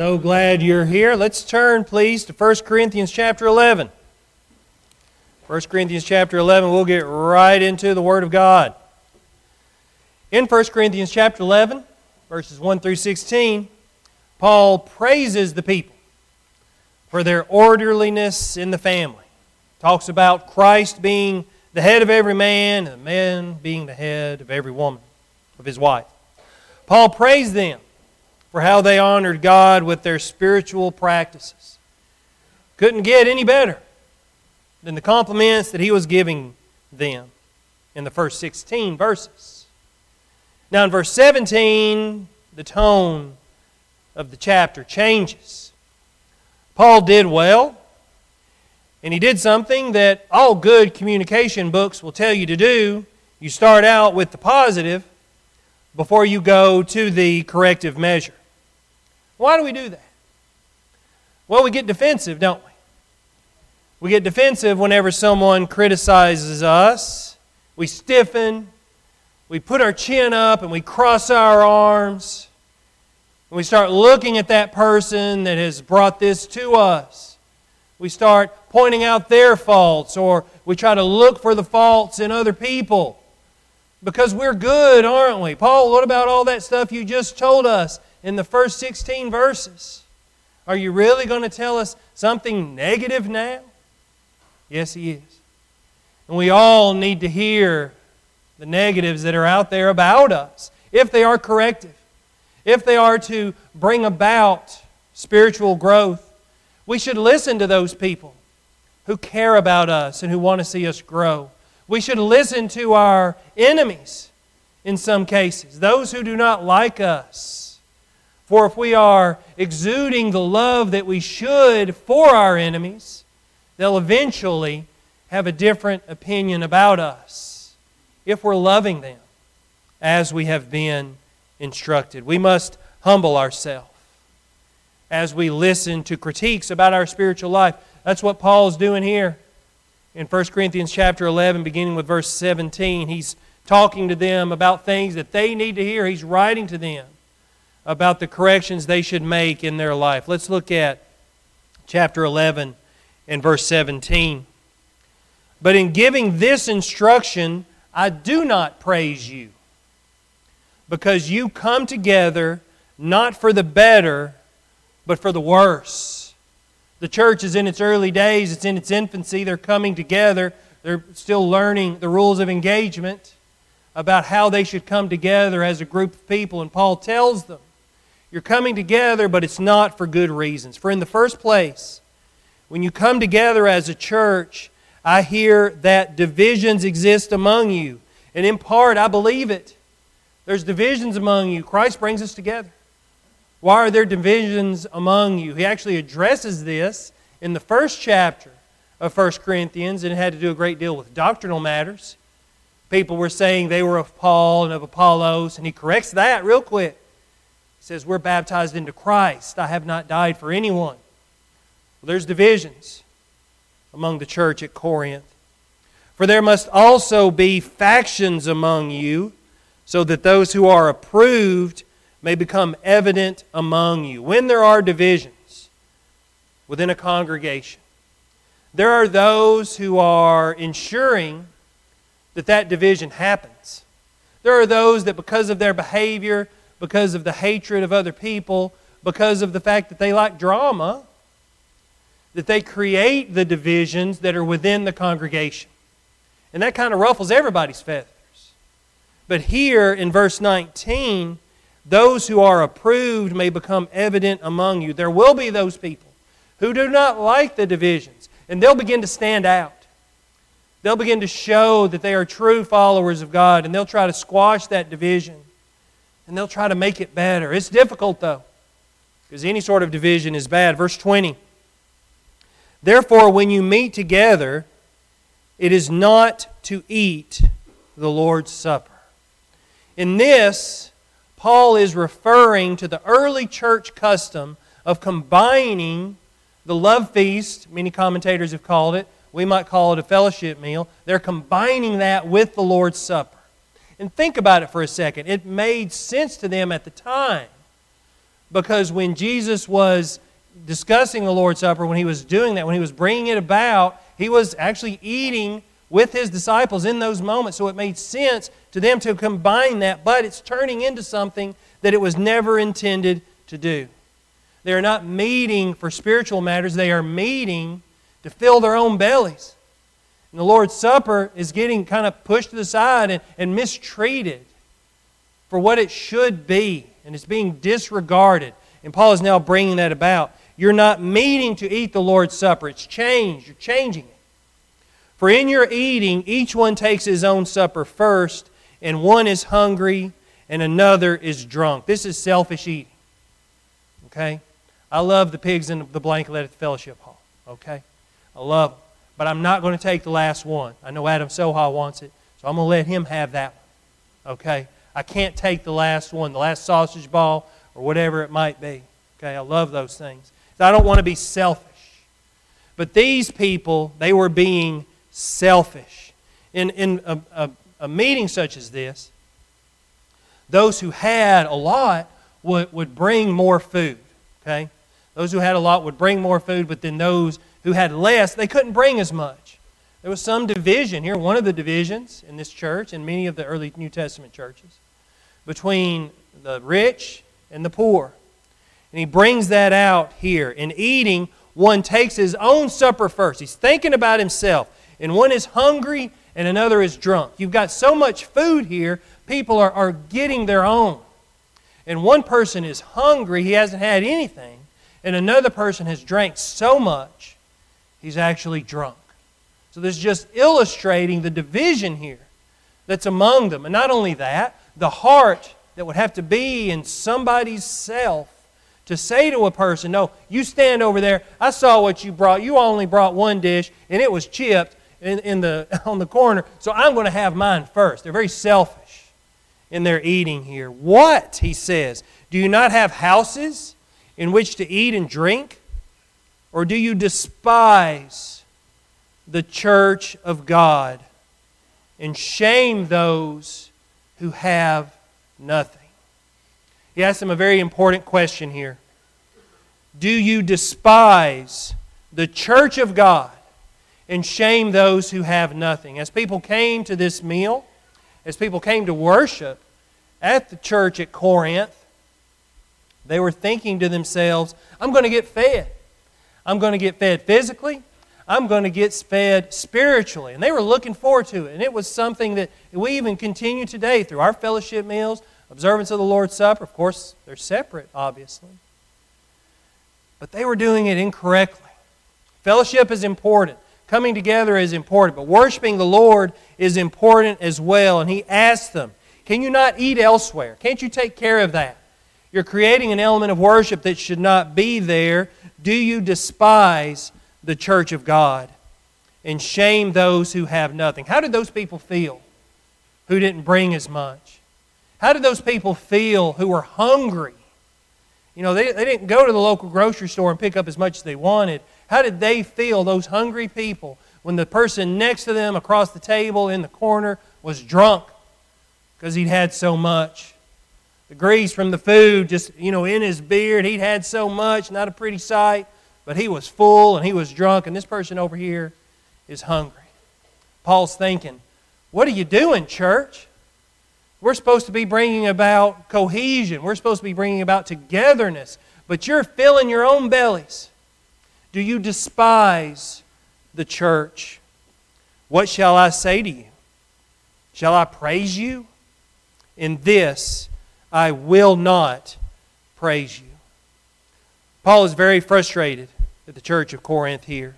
So glad you're here. Let's turn, please, to 1 Corinthians chapter 11. 1 Corinthians chapter 11, we'll get right into the Word of God. In 1 Corinthians chapter 11, verses 1 through 16, Paul praises the people for their orderliness in the family. Talks about Christ being the head of every man, and the man being the head of every woman, of his wife. Paul praised them for how they honored God with their spiritual practices. Couldn't get any better than the compliments that he was giving them in the first 16 verses. Now, in verse 17, the tone of the chapter changes. Paul did well, and he did something that all good communication books will tell you to do. You start out with the positive before you go to the corrective measure. Why do we do that? Well, we get defensive, don't we? We get defensive whenever someone criticizes us. We stiffen, we put our chin up, and we cross our arms. And we start looking at that person that has brought this to us. We start pointing out their faults, or we try to look for the faults in other people. Because we're good, aren't we? Paul, what about all that stuff you just told us? In the first 16 verses. Are you really going to tell us something negative now? Yes, he is. And we all need to hear the negatives that are out there about us, if they are corrective, if they are to bring about spiritual growth. We should listen to those people who care about us and who want to see us grow. We should listen to our enemies in some cases, those who do not like us for if we are exuding the love that we should for our enemies, they'll eventually have a different opinion about us if we're loving them as we have been instructed. We must humble ourselves as we listen to critiques about our spiritual life. That's what Paul's doing here in 1 Corinthians chapter 11 beginning with verse 17. He's talking to them about things that they need to hear. He's writing to them about the corrections they should make in their life. Let's look at chapter 11 and verse 17. But in giving this instruction, I do not praise you, because you come together not for the better, but for the worse. The church is in its early days, it's in its infancy. They're coming together, they're still learning the rules of engagement about how they should come together as a group of people. And Paul tells them you're coming together, but it's not for good reasons. For in the first place, when you come together as a church, I hear that divisions exist among you. And in part, I believe it. There's divisions among you. Christ brings us together. Why are there divisions among you? He actually addresses this in the first chapter of 1 Corinthians, and it had to do a great deal with doctrinal matters. People were saying they were of Paul and of Apollos, and he corrects that real quick. He says, We're baptized into Christ. I have not died for anyone. Well, there's divisions among the church at Corinth. For there must also be factions among you, so that those who are approved may become evident among you. When there are divisions within a congregation, there are those who are ensuring that that division happens. There are those that, because of their behavior, because of the hatred of other people, because of the fact that they like drama, that they create the divisions that are within the congregation. And that kind of ruffles everybody's feathers. But here in verse 19, those who are approved may become evident among you. There will be those people who do not like the divisions, and they'll begin to stand out. They'll begin to show that they are true followers of God, and they'll try to squash that division and they'll try to make it better. It's difficult, though, because any sort of division is bad. Verse 20 Therefore, when you meet together, it is not to eat the Lord's Supper. In this, Paul is referring to the early church custom of combining the love feast, many commentators have called it, we might call it a fellowship meal. They're combining that with the Lord's Supper. And think about it for a second. It made sense to them at the time because when Jesus was discussing the Lord's Supper, when he was doing that, when he was bringing it about, he was actually eating with his disciples in those moments. So it made sense to them to combine that, but it's turning into something that it was never intended to do. They are not meeting for spiritual matters, they are meeting to fill their own bellies. And the Lord's Supper is getting kind of pushed to the side and, and mistreated for what it should be, and it's being disregarded. And Paul is now bringing that about. You're not meeting to eat the Lord's Supper, it's changed. You're changing it. For in your eating, each one takes his own supper first, and one is hungry and another is drunk. This is selfish eating. Okay? I love the pigs in the blanket at the fellowship hall. Okay? I love them. But I'm not going to take the last one. I know Adam Soha wants it, so I'm going to let him have that one. Okay? I can't take the last one, the last sausage ball, or whatever it might be. Okay? I love those things. I don't want to be selfish. But these people, they were being selfish. In, in a, a, a meeting such as this, those who had a lot would, would bring more food. Okay? Those who had a lot would bring more food, but then those who had less, they couldn't bring as much. There was some division here, one of the divisions in this church and many of the early New Testament churches, between the rich and the poor. And he brings that out here. In eating, one takes his own supper first. He's thinking about himself. And one is hungry and another is drunk. You've got so much food here, people are, are getting their own. And one person is hungry, he hasn't had anything, and another person has drank so much, he's actually drunk. So this is just illustrating the division here that's among them. And not only that, the heart that would have to be in somebody's self to say to a person, No, you stand over there. I saw what you brought. You only brought one dish, and it was chipped in, in the, on the corner, so I'm going to have mine first. They're very selfish in their eating here. What, he says, do you not have houses in which to eat and drink? Or do you despise the church of God and shame those who have nothing? He asks them a very important question here. Do you despise the church of God and shame those who have nothing? As people came to this meal, as people came to worship at the church at Corinth, they were thinking to themselves, I'm going to get fed. I'm going to get fed physically. I'm going to get fed spiritually. And they were looking forward to it. And it was something that we even continue today through our fellowship meals, observance of the Lord's Supper. Of course, they're separate, obviously. But they were doing it incorrectly. Fellowship is important. Coming together is important, but worshiping the Lord is important as well. And he asked them, Can you not eat elsewhere? Can't you take care of that? You're creating an element of worship that should not be there. Do you despise the church of God and shame those who have nothing? How did those people feel who didn't bring as much? How did those people feel who were hungry? You know, they, they didn't go to the local grocery store and pick up as much as they wanted. How did they feel, those hungry people, when the person next to them across the table in the corner was drunk because he'd had so much? The grease from the food just, you know, in his beard. He'd had so much, not a pretty sight, but he was full and he was drunk, and this person over here is hungry. Paul's thinking, What are you doing, church? We're supposed to be bringing about cohesion. We're supposed to be bringing about togetherness. But you're filling your own bellies. Do you despise the church? What shall I say to you? Shall I praise you? In this I will not praise you. Paul is very frustrated at the church of Corinth here.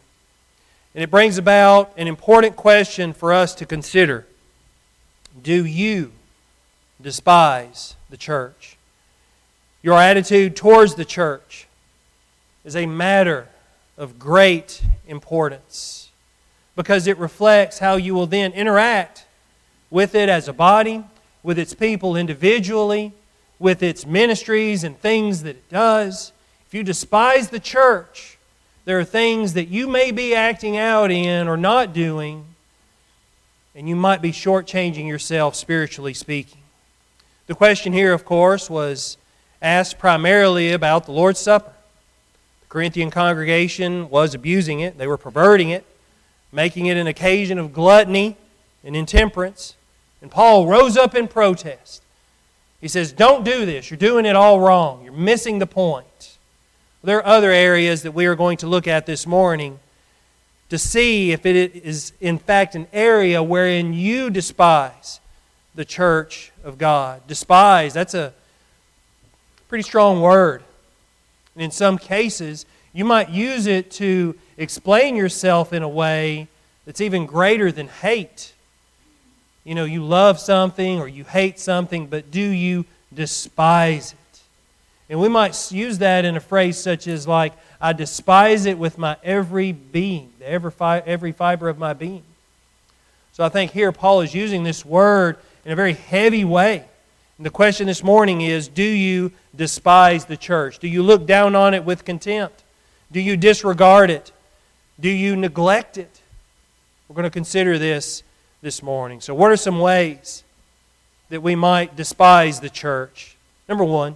And it brings about an important question for us to consider Do you despise the church? Your attitude towards the church is a matter of great importance because it reflects how you will then interact with it as a body, with its people individually, with its ministries and things that it does. If you despise the church, there are things that you may be acting out in or not doing, and you might be shortchanging yourself spiritually speaking. The question here, of course, was asked primarily about the Lord's Supper. The Corinthian congregation was abusing it, they were perverting it, making it an occasion of gluttony and intemperance. And Paul rose up in protest. He says, Don't do this. You're doing it all wrong. You're missing the point. There are other areas that we are going to look at this morning to see if it is, in fact, an area wherein you despise the church of God. Despise, that's a pretty strong word. And in some cases, you might use it to explain yourself in a way that's even greater than hate. You know, you love something or you hate something, but do you despise it? And we might use that in a phrase such as, like, I despise it with my every being, every, fi- every fiber of my being. So I think here Paul is using this word in a very heavy way. And the question this morning is Do you despise the church? Do you look down on it with contempt? Do you disregard it? Do you neglect it? We're going to consider this this morning. So, what are some ways that we might despise the church? Number one,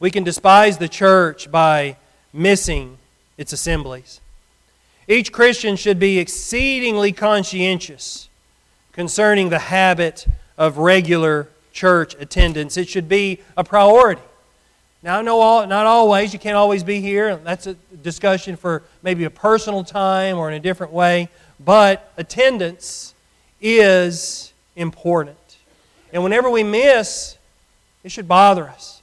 we can despise the church by missing its assemblies. Each Christian should be exceedingly conscientious concerning the habit of regular church attendance. It should be a priority. Now, I know all, not always, you can't always be here. That's a discussion for maybe a personal time or in a different way. But attendance is important. And whenever we miss, it should bother us.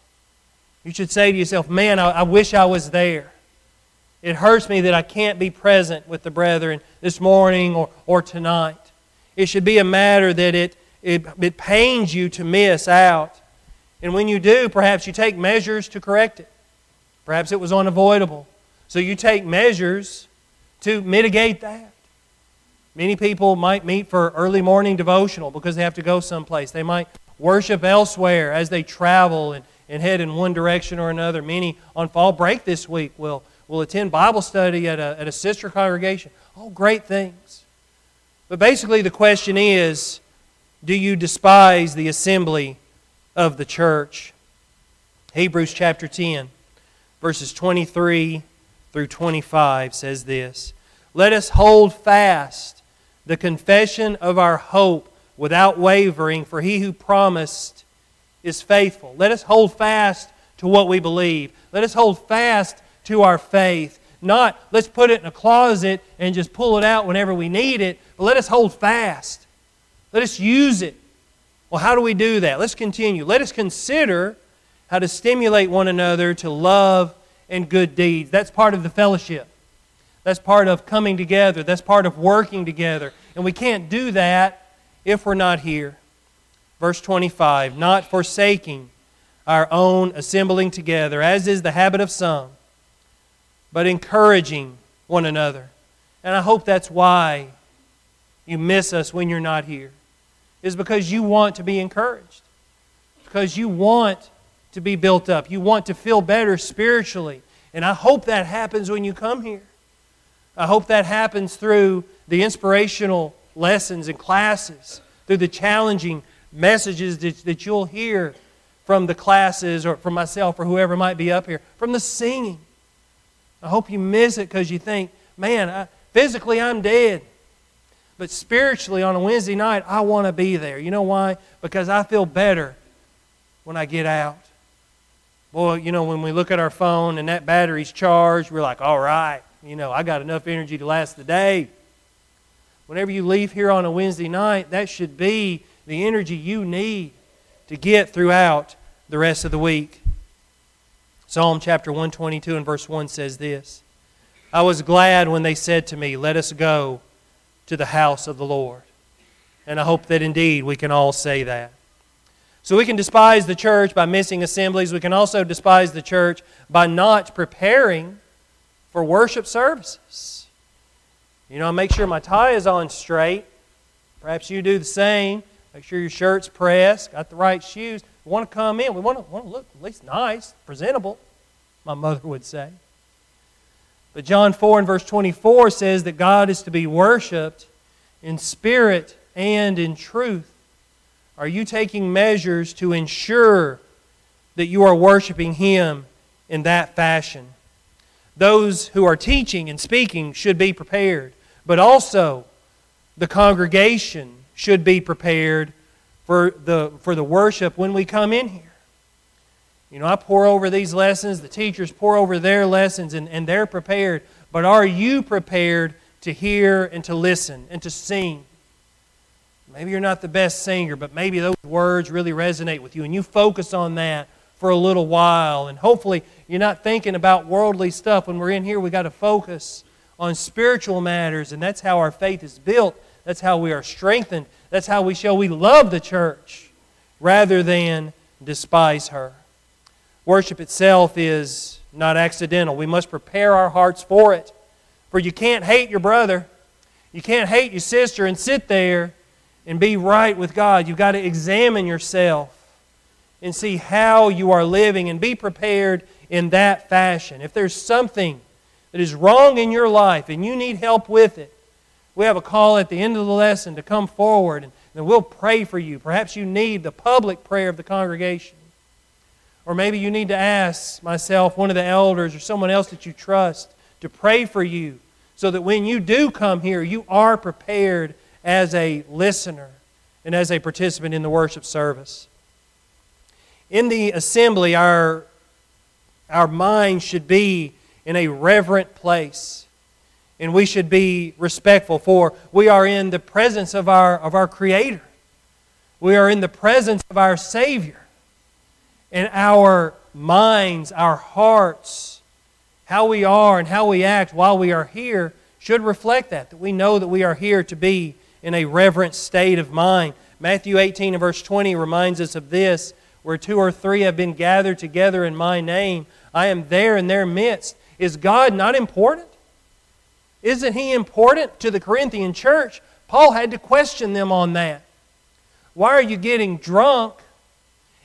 You should say to yourself, Man, I, I wish I was there. It hurts me that I can't be present with the brethren this morning or, or tonight. It should be a matter that it, it, it pains you to miss out. And when you do, perhaps you take measures to correct it. Perhaps it was unavoidable. So you take measures to mitigate that. Many people might meet for early morning devotional because they have to go someplace. They might worship elsewhere as they travel and and head in one direction or another. Many on fall break this week will, will attend Bible study at a, at a sister congregation. All great things. But basically, the question is do you despise the assembly of the church? Hebrews chapter 10, verses 23 through 25 says this Let us hold fast the confession of our hope without wavering, for he who promised is faithful. Let us hold fast to what we believe. Let us hold fast to our faith. Not let's put it in a closet and just pull it out whenever we need it, but let us hold fast. Let us use it. Well, how do we do that? Let's continue. Let us consider how to stimulate one another to love and good deeds. That's part of the fellowship. That's part of coming together. That's part of working together. And we can't do that if we're not here. Verse 25 Not forsaking our own assembling together, as is the habit of some, but encouraging one another. And I hope that's why you miss us when you're not here, is because you want to be encouraged, because you want to be built up, you want to feel better spiritually. And I hope that happens when you come here. I hope that happens through the inspirational lessons and classes, through the challenging messages that, that you'll hear from the classes or from myself or whoever might be up here, from the singing. I hope you miss it because you think, man, I, physically I'm dead. But spiritually, on a Wednesday night, I want to be there. You know why? Because I feel better when I get out. Boy, you know, when we look at our phone and that battery's charged, we're like, all right, you know, I got enough energy to last the day. Whenever you leave here on a Wednesday night, that should be the energy you need to get throughout the rest of the week. Psalm chapter 122 and verse 1 says this I was glad when they said to me, Let us go to the house of the Lord. And I hope that indeed we can all say that. So we can despise the church by missing assemblies. We can also despise the church by not preparing for worship services. You know, I make sure my tie is on straight. Perhaps you do the same. Make sure your shirt's pressed, got the right shoes. We want to come in. We want to, want to look at least nice, presentable, my mother would say. But John 4 and verse 24 says that God is to be worshiped in spirit and in truth. Are you taking measures to ensure that you are worshiping Him in that fashion. Those who are teaching and speaking should be prepared, but also the congregation should be prepared for the, for the worship when we come in here. You know, I pour over these lessons, the teachers pour over their lessons, and, and they're prepared. But are you prepared to hear and to listen and to sing? Maybe you're not the best singer, but maybe those words really resonate with you, and you focus on that for a little while. And hopefully, you're not thinking about worldly stuff. When we're in here, we got to focus on spiritual matters, and that's how our faith is built. That's how we are strengthened. That's how we show we love the church rather than despise her. Worship itself is not accidental. We must prepare our hearts for it. For you can't hate your brother, you can't hate your sister and sit there and be right with God. You've got to examine yourself and see how you are living and be prepared in that fashion. If there's something that is wrong in your life and you need help with it, we have a call at the end of the lesson to come forward and then we'll pray for you. Perhaps you need the public prayer of the congregation. Or maybe you need to ask myself, one of the elders, or someone else that you trust to pray for you so that when you do come here, you are prepared as a listener and as a participant in the worship service. In the assembly, our, our mind should be in a reverent place. And we should be respectful, for we are in the presence of our, of our Creator. We are in the presence of our Savior and our minds, our hearts, how we are and how we act while we are here should reflect that, that we know that we are here to be in a reverent state of mind. Matthew 18 and verse 20 reminds us of this where two or three have been gathered together in my name, I am there in their midst. Is God not important? Isn't He important to the Corinthian church? Paul had to question them on that. Why are you getting drunk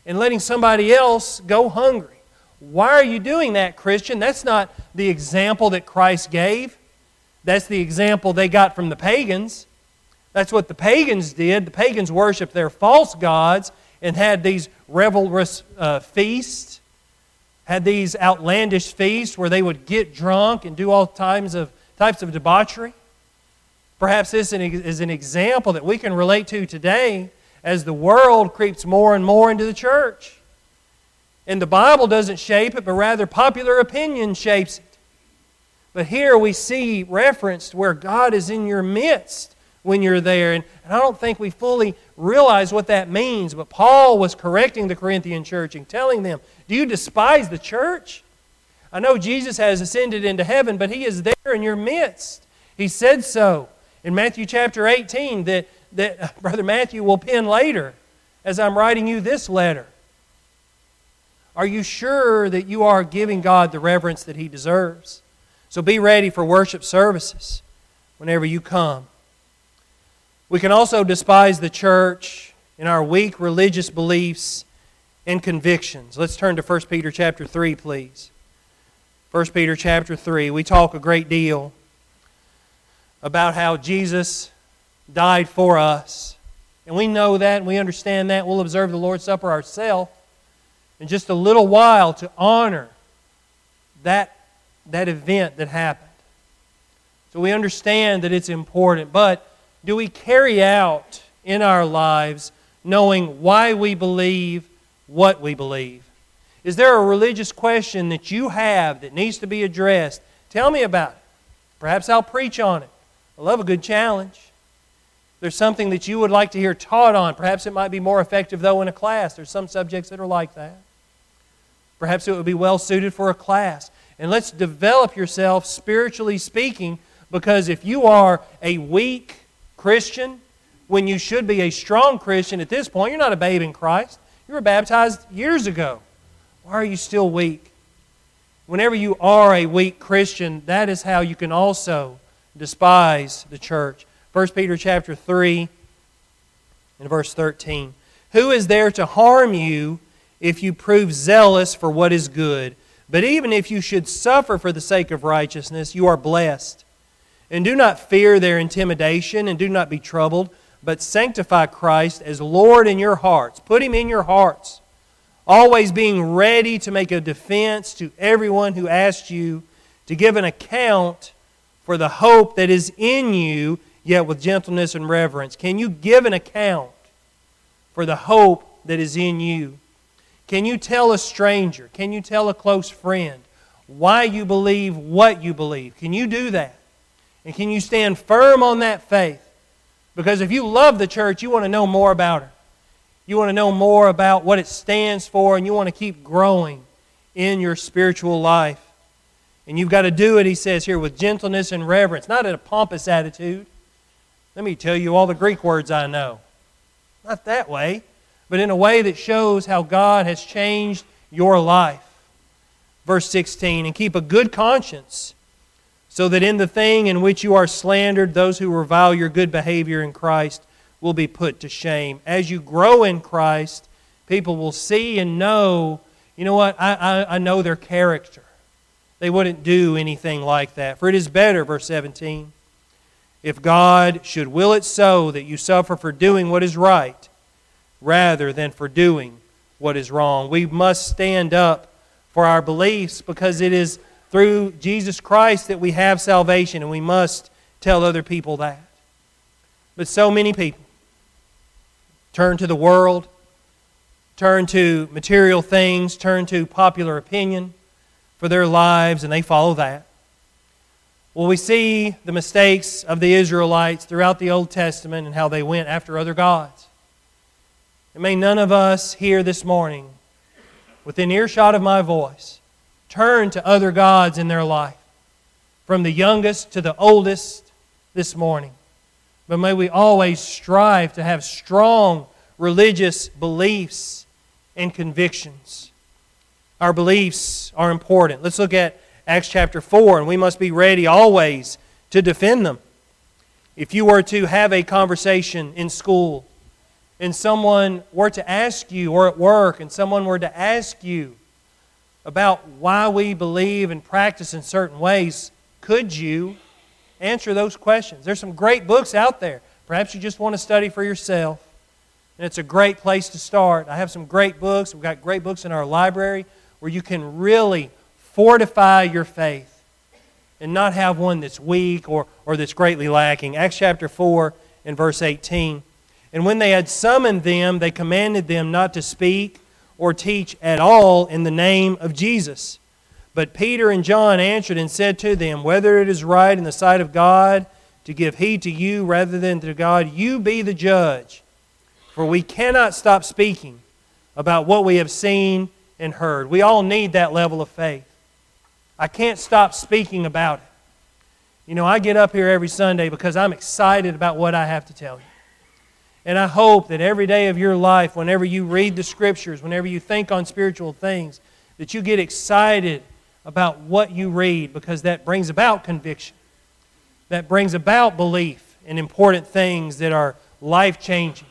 and letting somebody else go hungry. Why are you doing that, Christian? That's not the example that Christ gave. That's the example they got from the pagans. That's what the pagans did. The pagans worshiped their false gods and had these revelrous uh, feasts, had these outlandish feasts where they would get drunk and do all types of, types of debauchery. Perhaps this is an example that we can relate to today as the world creeps more and more into the church. And the Bible doesn't shape it, but rather popular opinion shapes it. But here we see referenced where God is in your midst when you're there. And, and I don't think we fully realize what that means. But Paul was correcting the Corinthian church and telling them, Do you despise the church? I know Jesus has ascended into heaven, but he is there in your midst. He said so in Matthew chapter 18 that that Brother Matthew will pen later as I'm writing you this letter. Are you sure that you are giving God the reverence that He deserves? So be ready for worship services whenever you come. We can also despise the church in our weak religious beliefs and convictions. Let's turn to 1 Peter chapter 3, please. 1 Peter chapter 3. We talk a great deal about how Jesus died for us. And we know that and we understand that. We'll observe the Lord's Supper ourselves in just a little while to honor that, that event that happened. So we understand that it's important, but do we carry out in our lives knowing why we believe what we believe? Is there a religious question that you have that needs to be addressed? Tell me about it. Perhaps I'll preach on it. I love a good challenge. There's something that you would like to hear taught on. Perhaps it might be more effective, though, in a class. There's some subjects that are like that. Perhaps it would be well suited for a class. And let's develop yourself, spiritually speaking, because if you are a weak Christian, when you should be a strong Christian at this point, you're not a babe in Christ. You were baptized years ago. Why are you still weak? Whenever you are a weak Christian, that is how you can also despise the church. 1 Peter chapter 3 and verse 13. Who is there to harm you if you prove zealous for what is good? But even if you should suffer for the sake of righteousness, you are blessed. And do not fear their intimidation, and do not be troubled, but sanctify Christ as Lord in your hearts. Put him in your hearts. always being ready to make a defense to everyone who asks you to give an account for the hope that is in you, yet with gentleness and reverence. Can you give an account for the hope that is in you? Can you tell a stranger? Can you tell a close friend why you believe what you believe? Can you do that? And can you stand firm on that faith? Because if you love the church, you want to know more about her. You want to know more about what it stands for, and you want to keep growing in your spiritual life. And you've got to do it, he says here, with gentleness and reverence, not in a pompous attitude. Let me tell you all the Greek words I know. Not that way, but in a way that shows how God has changed your life. Verse 16, and keep a good conscience, so that in the thing in which you are slandered, those who revile your good behavior in Christ will be put to shame. As you grow in Christ, people will see and know, you know what, I, I, I know their character. They wouldn't do anything like that. For it is better, verse 17, if God should will it so that you suffer for doing what is right rather than for doing what is wrong. We must stand up for our beliefs because it is through Jesus Christ that we have salvation, and we must tell other people that. But so many people turn to the world, turn to material things, turn to popular opinion for their lives, and they follow that. Well, we see the mistakes of the Israelites throughout the Old Testament and how they went after other gods. And may none of us here this morning, within earshot of my voice, turn to other gods in their life, from the youngest to the oldest this morning. But may we always strive to have strong religious beliefs and convictions. Our beliefs are important. Let's look at Acts chapter 4, and we must be ready always to defend them. If you were to have a conversation in school and someone were to ask you, or at work, and someone were to ask you about why we believe and practice in certain ways, could you answer those questions. There's some great books out there. Perhaps you just want to study for yourself. And it's a great place to start. I have some great books. We've got great books in our library where you can really fortify your faith and not have one that's weak or, or that's greatly lacking. Acts chapter 4 and verse 18. And when they had summoned them, they commanded them not to speak or teach at all in the name of Jesus. But Peter and John answered and said to them, Whether it is right in the sight of God to give heed to you rather than to God, you be the judge. For we cannot stop speaking about what we have seen and heard. We all need that level of faith. I can't stop speaking about it. You know, I get up here every Sunday because I'm excited about what I have to tell you. And I hope that every day of your life, whenever you read the Scriptures, whenever you think on spiritual things, that you get excited about what you read because that brings about conviction. That brings about belief in important things that are life changing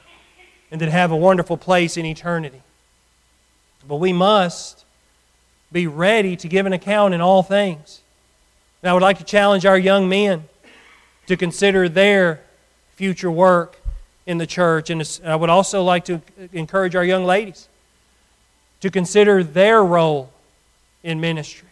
and that have a wonderful place in eternity. But we must be ready to give an account in all things. And I would like to challenge our young men to consider their future work in the church. And I would also like to encourage our young ladies to consider their role in ministry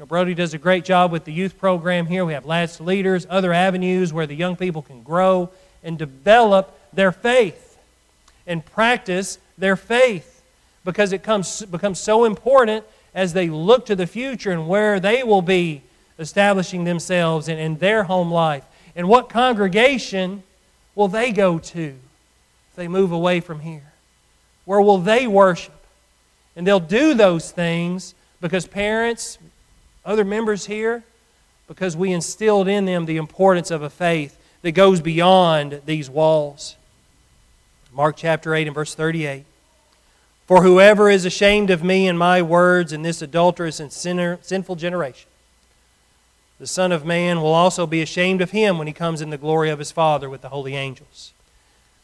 know, Brody does a great job with the youth program here. We have Lads Leaders, other avenues where the young people can grow and develop their faith and practice their faith because it comes, becomes so important as they look to the future and where they will be establishing themselves in their home life. And what congregation will they go to if they move away from here? Where will they worship? And they'll do those things because parents, other members here because we instilled in them the importance of a faith that goes beyond these walls. Mark chapter 8 and verse 38. For whoever is ashamed of me and my words in this adulterous and sinner, sinful generation, the Son of Man will also be ashamed of him when he comes in the glory of his Father with the holy angels.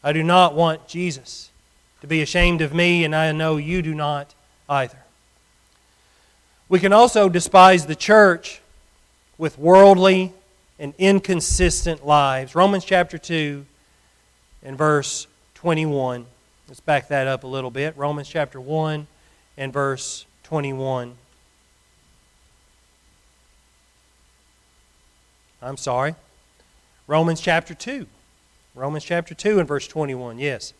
I do not want Jesus to be ashamed of me, and I know you do not either. We can also despise the church with worldly and inconsistent lives. Romans chapter 2 and verse 21. Let's back that up a little bit. Romans chapter 1 and verse 21. I'm sorry. Romans chapter 2. Romans chapter 2 and verse 21. Yes.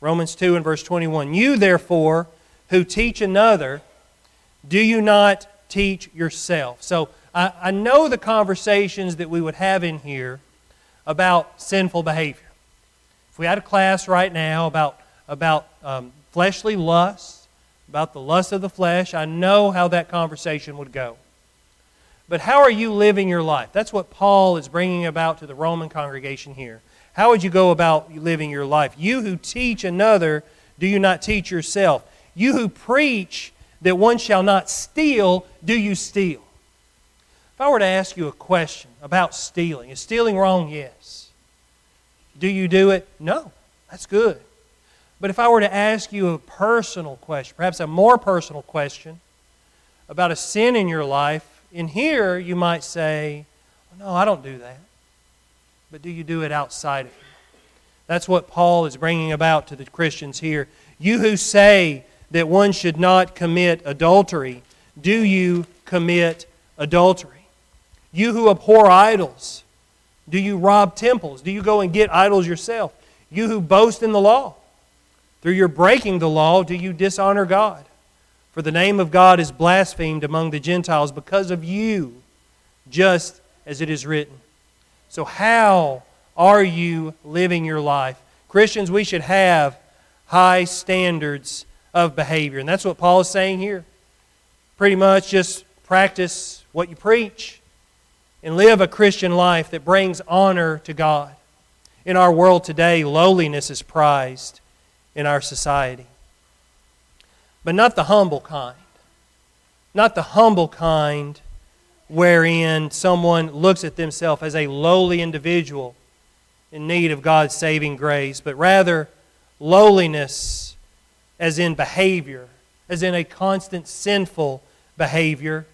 Romans 2 and verse 21. You, therefore, who teach another, do you not teach yourself? So I, I know the conversations that we would have in here about sinful behavior. If we had a class right now about, about um, fleshly lust, about the lust of the flesh, I know how that conversation would go. But how are you living your life? That's what Paul is bringing about to the Roman congregation here. How would you go about living your life? You who teach another, do you not teach yourself? You who preach that one shall not steal, do you steal? If I were to ask you a question about stealing, is stealing wrong? Yes. Do you do it? No. That's good. But if I were to ask you a personal question, perhaps a more personal question about a sin in your life, in here, you might say, No, I don't do that. But do you do it outside of here? That's what Paul is bringing about to the Christians here. You who say that one should not commit adultery, do you commit adultery? You who abhor idols, do you rob temples? Do you go and get idols yourself? You who boast in the law, through your breaking the law, do you dishonor God? For the name of God is blasphemed among the Gentiles because of you, just as it is written. So, how are you living your life? Christians, we should have high standards of behavior. And that's what Paul is saying here. Pretty much just practice what you preach and live a Christian life that brings honor to God. In our world today, lowliness is prized in our society but not the humble kind. Not the humble kind wherein someone looks at themselves as a lowly individual in need of God's saving grace, but rather lowliness as in behavior, as in a constant sinful behavior,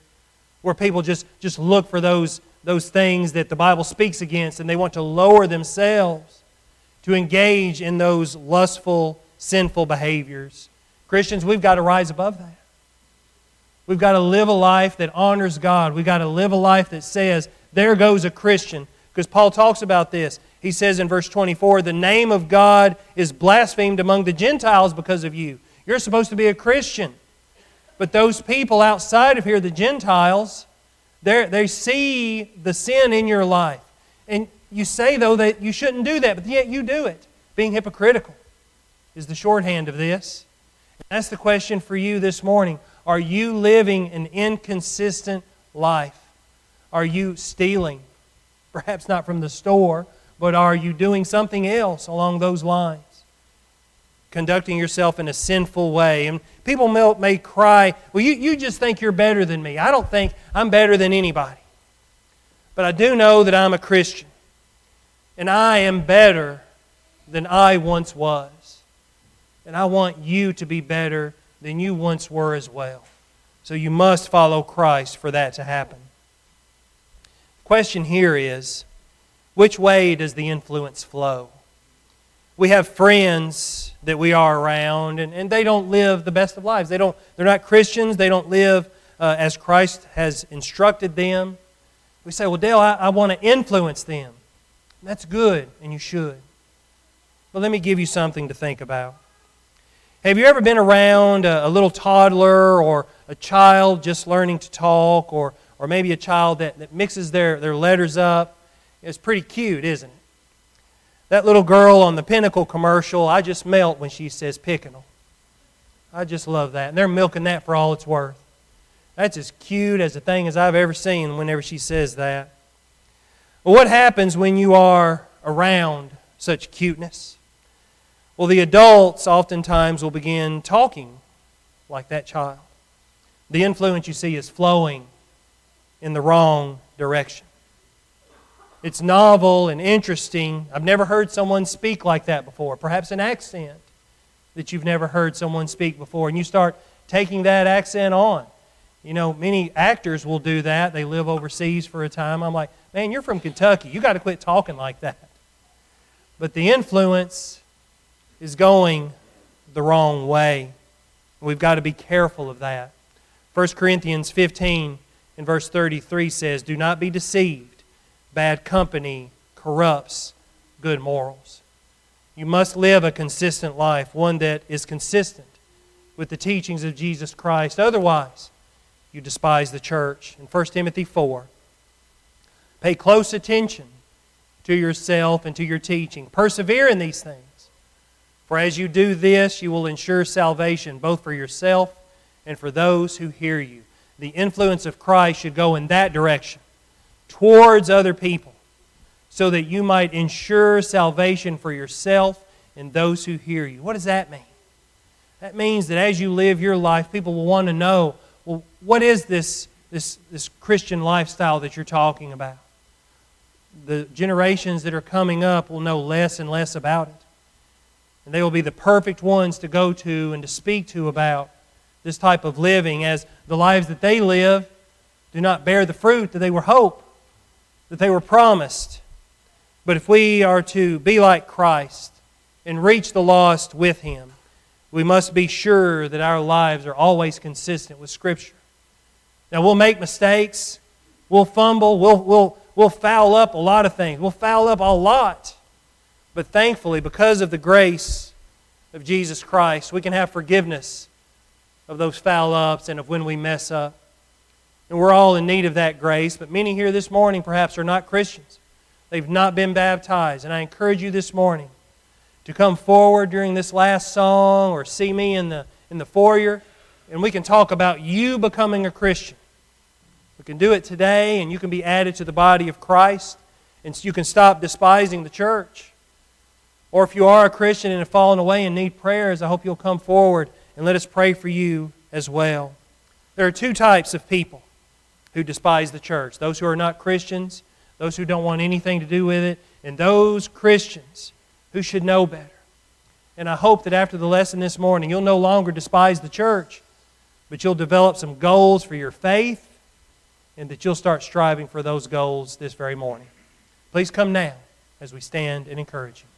where people just, just look for those, those things that the Bible speaks against and they want to lower themselves to engage in those lustful, sinful behaviors. Christians, we've got to rise above that. We've got to live a life that honors God. We've got to live a life that says, there goes a Christian. Because Paul talks about this. He says in verse 24, the name of God is blasphemed among the Gentiles because of you. You're supposed to be a Christian. But those people outside of here, the Gentiles, they see the sin in your life. And you say, though, that you shouldn't do that, but yet you do it. Being hypocritical is the shorthand of this. That's the question for you this morning. Are you living an inconsistent life? Are you stealing? Perhaps not from the store, but are you doing something else along those lines? Conducting yourself in a sinful way. And people may, cry, Well, you, you just think you're better than me. I don't think I'm better than anybody. But I do know that I'm a Christian. And I am better than I once was. And I want you to be better than you once were as well. So you must follow Christ for that to happen. Question here is which way does the influence flow? We have friends that we are around, and, and they don't live the best of lives. They don't, they're not Christians, they don't live uh, as Christ has instructed them. We say, Well, Dale, I, I want to influence them. That's good, and you should. But let me give you something to think about. Have you ever been around a, a, little toddler or a child just learning to talk or, or maybe a child that, that mixes their, their letters up? It's pretty cute, isn't it? That little girl on the Pinnacle commercial, I just melt when she says Pickinal. I just love that. And they're milking that for all it's worth. That's as cute as a thing as I've ever seen whenever she says that. What happens when you are around such cuteness? Well, the adults oftentimes will begin talking like that child. The influence you see is flowing in the wrong direction. It's novel and interesting. I've never heard someone speak like that before. Perhaps an accent that you've never heard someone speak before. And you start taking that accent on. You know, many actors will do that. They live overseas for a time. I'm like, man, you're from Kentucky. You got to quit talking like that. But the influence is going the wrong way. We've got to be careful of that. 1 Corinthians 15 in verse 33 says, Do not be deceived. Bad company corrupts good morals. You must live a consistent life, one that is consistent with the teachings of Jesus Christ. Otherwise, you despise the church. In 1 Timothy 4, pay close attention to yourself and to your teaching. Persevere in these things. For as you do this, you will ensure salvation both for yourself and for those who hear you. The influence of Christ should go in that direction, towards other people, so that you might ensure salvation for yourself and those who hear you. What does that mean? That means that as you live your life, people will want to know well, what is this, this, this Christian lifestyle that you're talking about? The generations that are coming up will know less and less about it. And they will be the perfect ones to go to and to speak to about this type of living as the lives that they live do not bear the fruit that they were hoped, that they were promised. But if we are to be like Christ and reach the lost with Him, we must be sure that our lives are always consistent with Scripture. Now, we'll make mistakes, we'll fumble, we'll, we'll, we'll foul up a lot of things, we'll foul up a lot. But thankfully, because of the grace of Jesus Christ, we can have forgiveness of those foul ups and of when we mess up. And we're all in need of that grace, but many here this morning perhaps are not Christians. They've not been baptized. And I encourage you this morning to come forward during this last song or see me in the, in the foyer, and we can talk about you becoming a Christian. We can do it today, and you can be added to the body of Christ, and you can stop despising the church. Or if you are a Christian and have fallen away and need prayers, I hope you'll come forward and let us pray for you as well. There are two types of people who despise the church those who are not Christians, those who don't want anything to do with it, and those Christians who should know better. And I hope that after the lesson this morning, you'll no longer despise the church, but you'll develop some goals for your faith, and that you'll start striving for those goals this very morning. Please come now as we stand and encourage you.